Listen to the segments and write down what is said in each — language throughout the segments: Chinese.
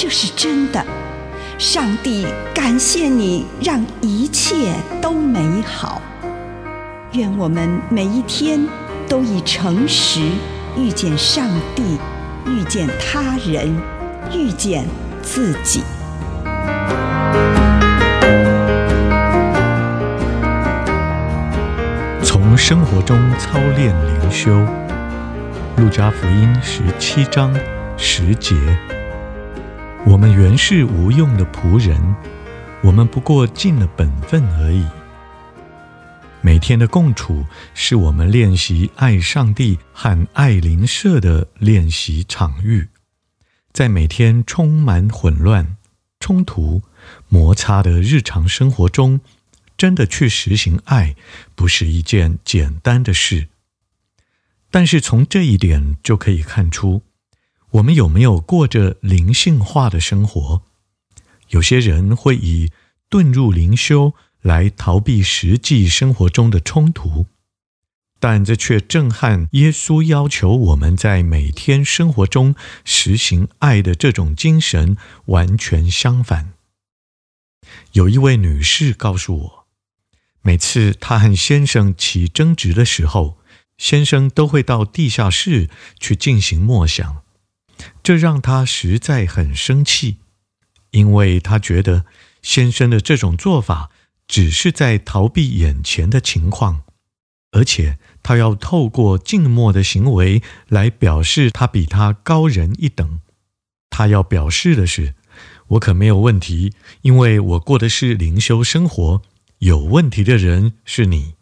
这是真的。上帝感谢你，让一切都美好。愿我们每一天都以诚实遇见上帝，遇见他人，遇见自己。从生活中操练灵修，《路加福音》十七章十节：我们原是无用的仆人，我们不过尽了本分而已。每天的共处是我们练习爱上帝和爱邻舍的练习场域。在每天充满混乱、冲突、摩擦的日常生活中，真的去实行爱，不是一件简单的事。但是从这一点就可以看出，我们有没有过着灵性化的生活。有些人会以遁入灵修来逃避实际生活中的冲突，但这却正和耶稣要求我们在每天生活中实行爱的这种精神完全相反。有一位女士告诉我，每次她和先生起争执的时候，先生都会到地下室去进行默想，这让他实在很生气，因为他觉得先生的这种做法只是在逃避眼前的情况，而且他要透过静默的行为来表示他比他高人一等。他要表示的是：我可没有问题，因为我过的是灵修生活。有问题的人是你。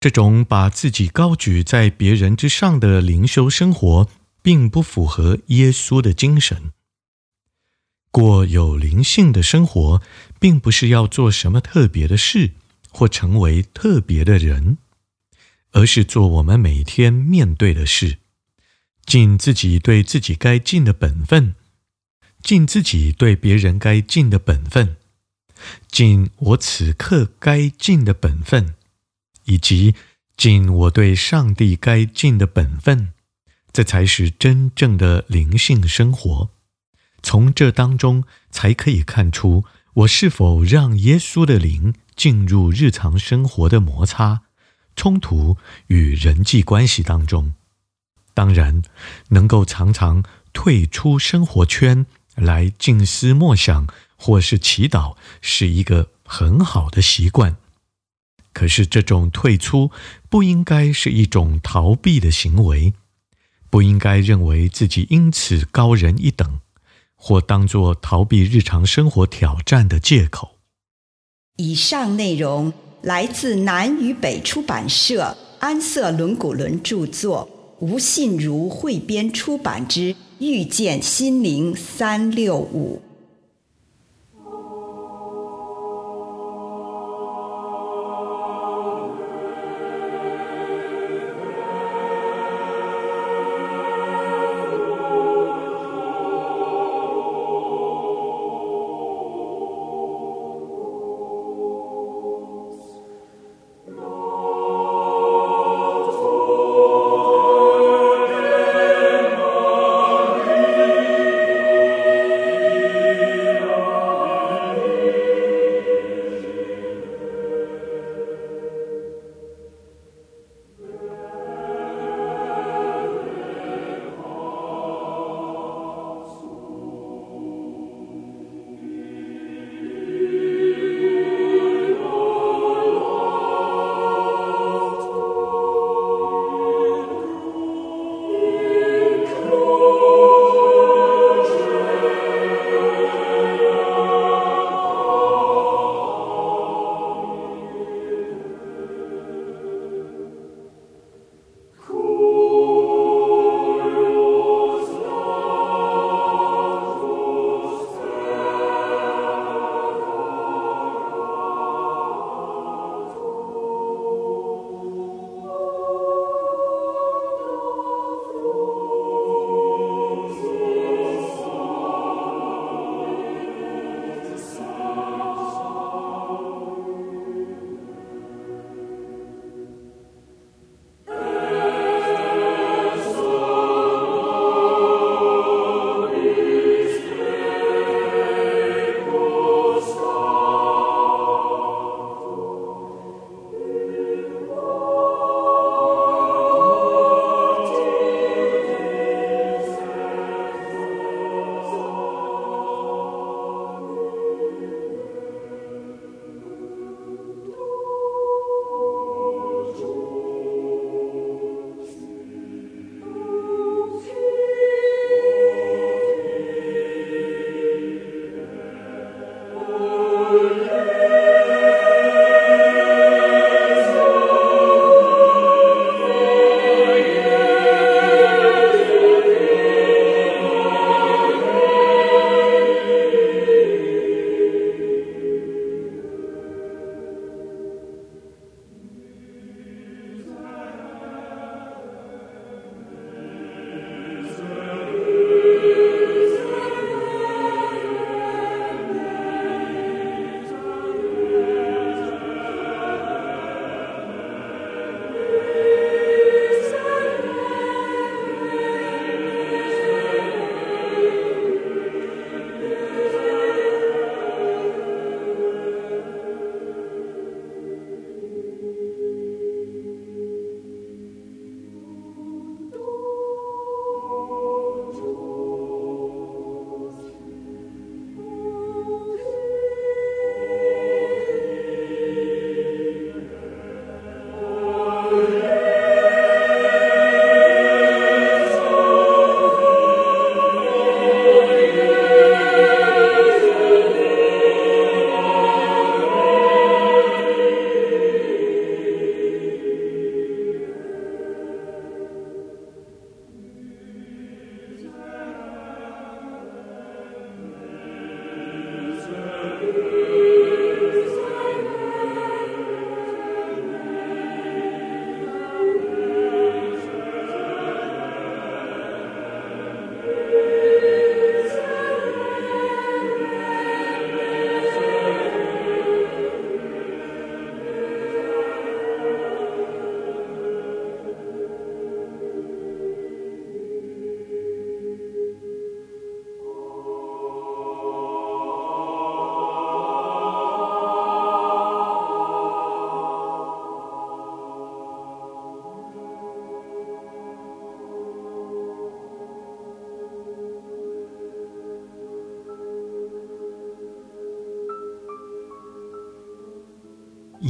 这种把自己高举在别人之上的灵修生活，并不符合耶稣的精神。过有灵性的生活，并不是要做什么特别的事，或成为特别的人，而是做我们每天面对的事，尽自己对自己该尽的本分，尽自己对别人该尽的本分。尽我此刻该尽的本分，以及尽我对上帝该尽的本分，这才是真正的灵性生活。从这当中才可以看出我是否让耶稣的灵进入日常生活的摩擦、冲突与人际关系当中。当然，能够常常退出生活圈来静思默想。或是祈祷是一个很好的习惯，可是这种退出不应该是一种逃避的行为，不应该认为自己因此高人一等，或当作逃避日常生活挑战的借口。以上内容来自南与北出版社安瑟伦古伦著作，吴信如汇编出版之《遇见心灵三六五》。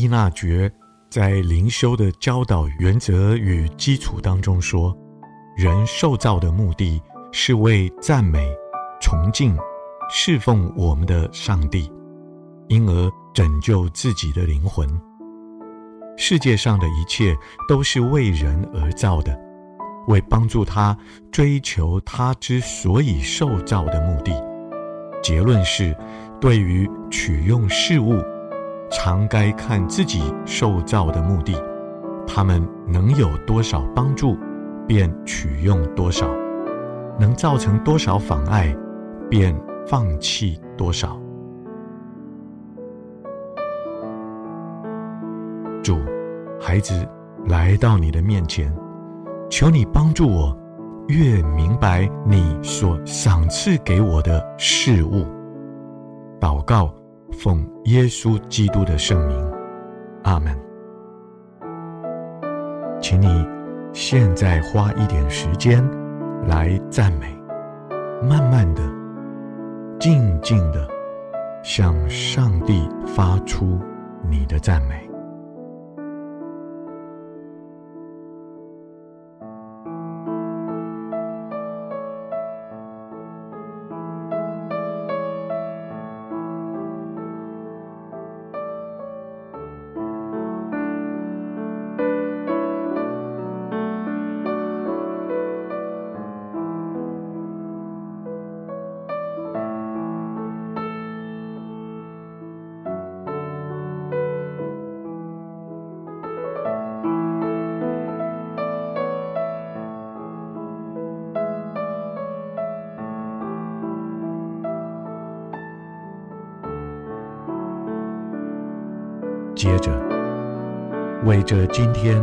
依纳爵在灵修的教导原则与基础当中说，人受造的目的是为赞美、崇敬、侍奉我们的上帝，因而拯救自己的灵魂。世界上的一切都是为人而造的，为帮助他追求他之所以受造的目的。结论是，对于取用事物，常该看自己受造的目的，他们能有多少帮助，便取用多少；能造成多少妨碍，便放弃多少。主，孩子来到你的面前，求你帮助我，越明白你所赏赐给我的事物。祷告，奉耶稣基督的圣名，阿门。请你现在花一点时间来赞美，慢慢的、静静的向上帝发出你的赞美。接着，为着今天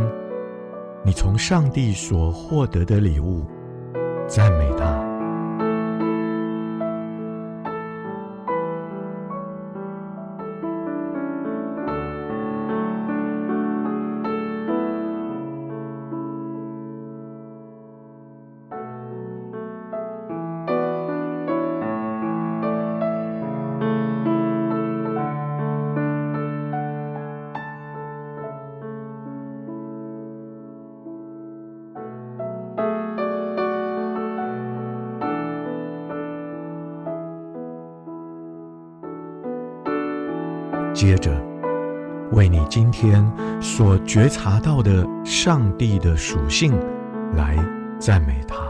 你从上帝所获得的礼物，赞美他。接着，为你今天所觉察到的上帝的属性来赞美他。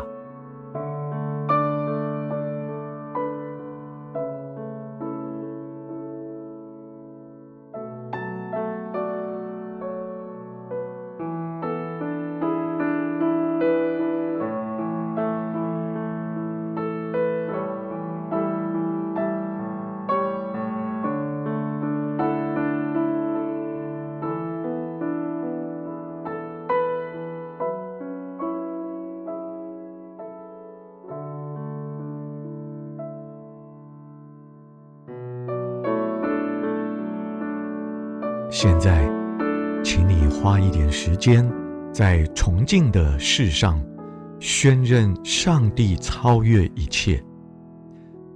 现在，请你花一点时间，在崇敬的事上，宣认上帝超越一切，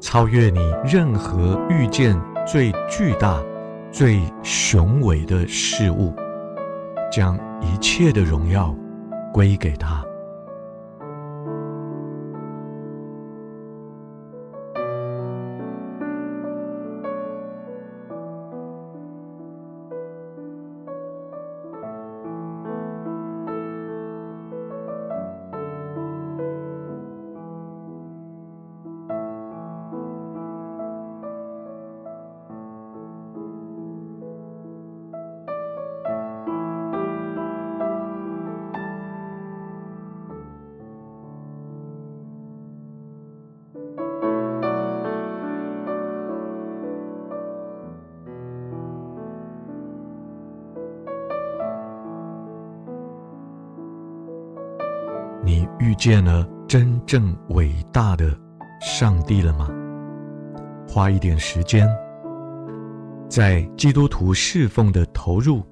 超越你任何遇见最巨大、最雄伟的事物，将一切的荣耀归给他。遇见了真正伟大的上帝了吗？花一点时间，在基督徒侍奉的投入，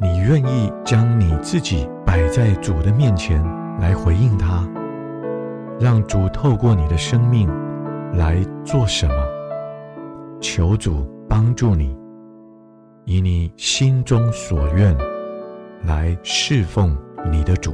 你愿意将你自己摆在主的面前来回应他，让主透过你的生命来做什么？求主帮助你。以你心中所愿来侍奉你的主。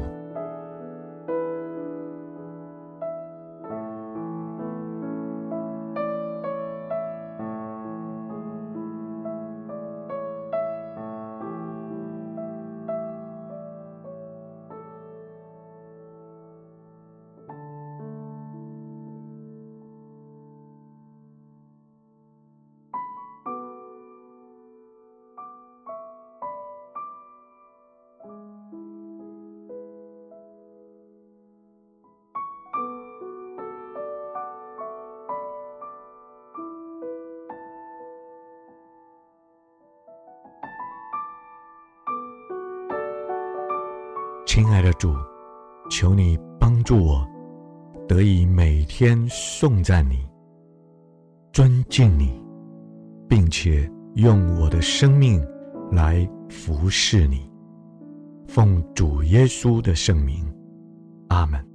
亲爱的主，求你帮助我，得以每天颂赞你、尊敬你，并且用我的生命来服侍你。奉主耶稣的圣名，阿门。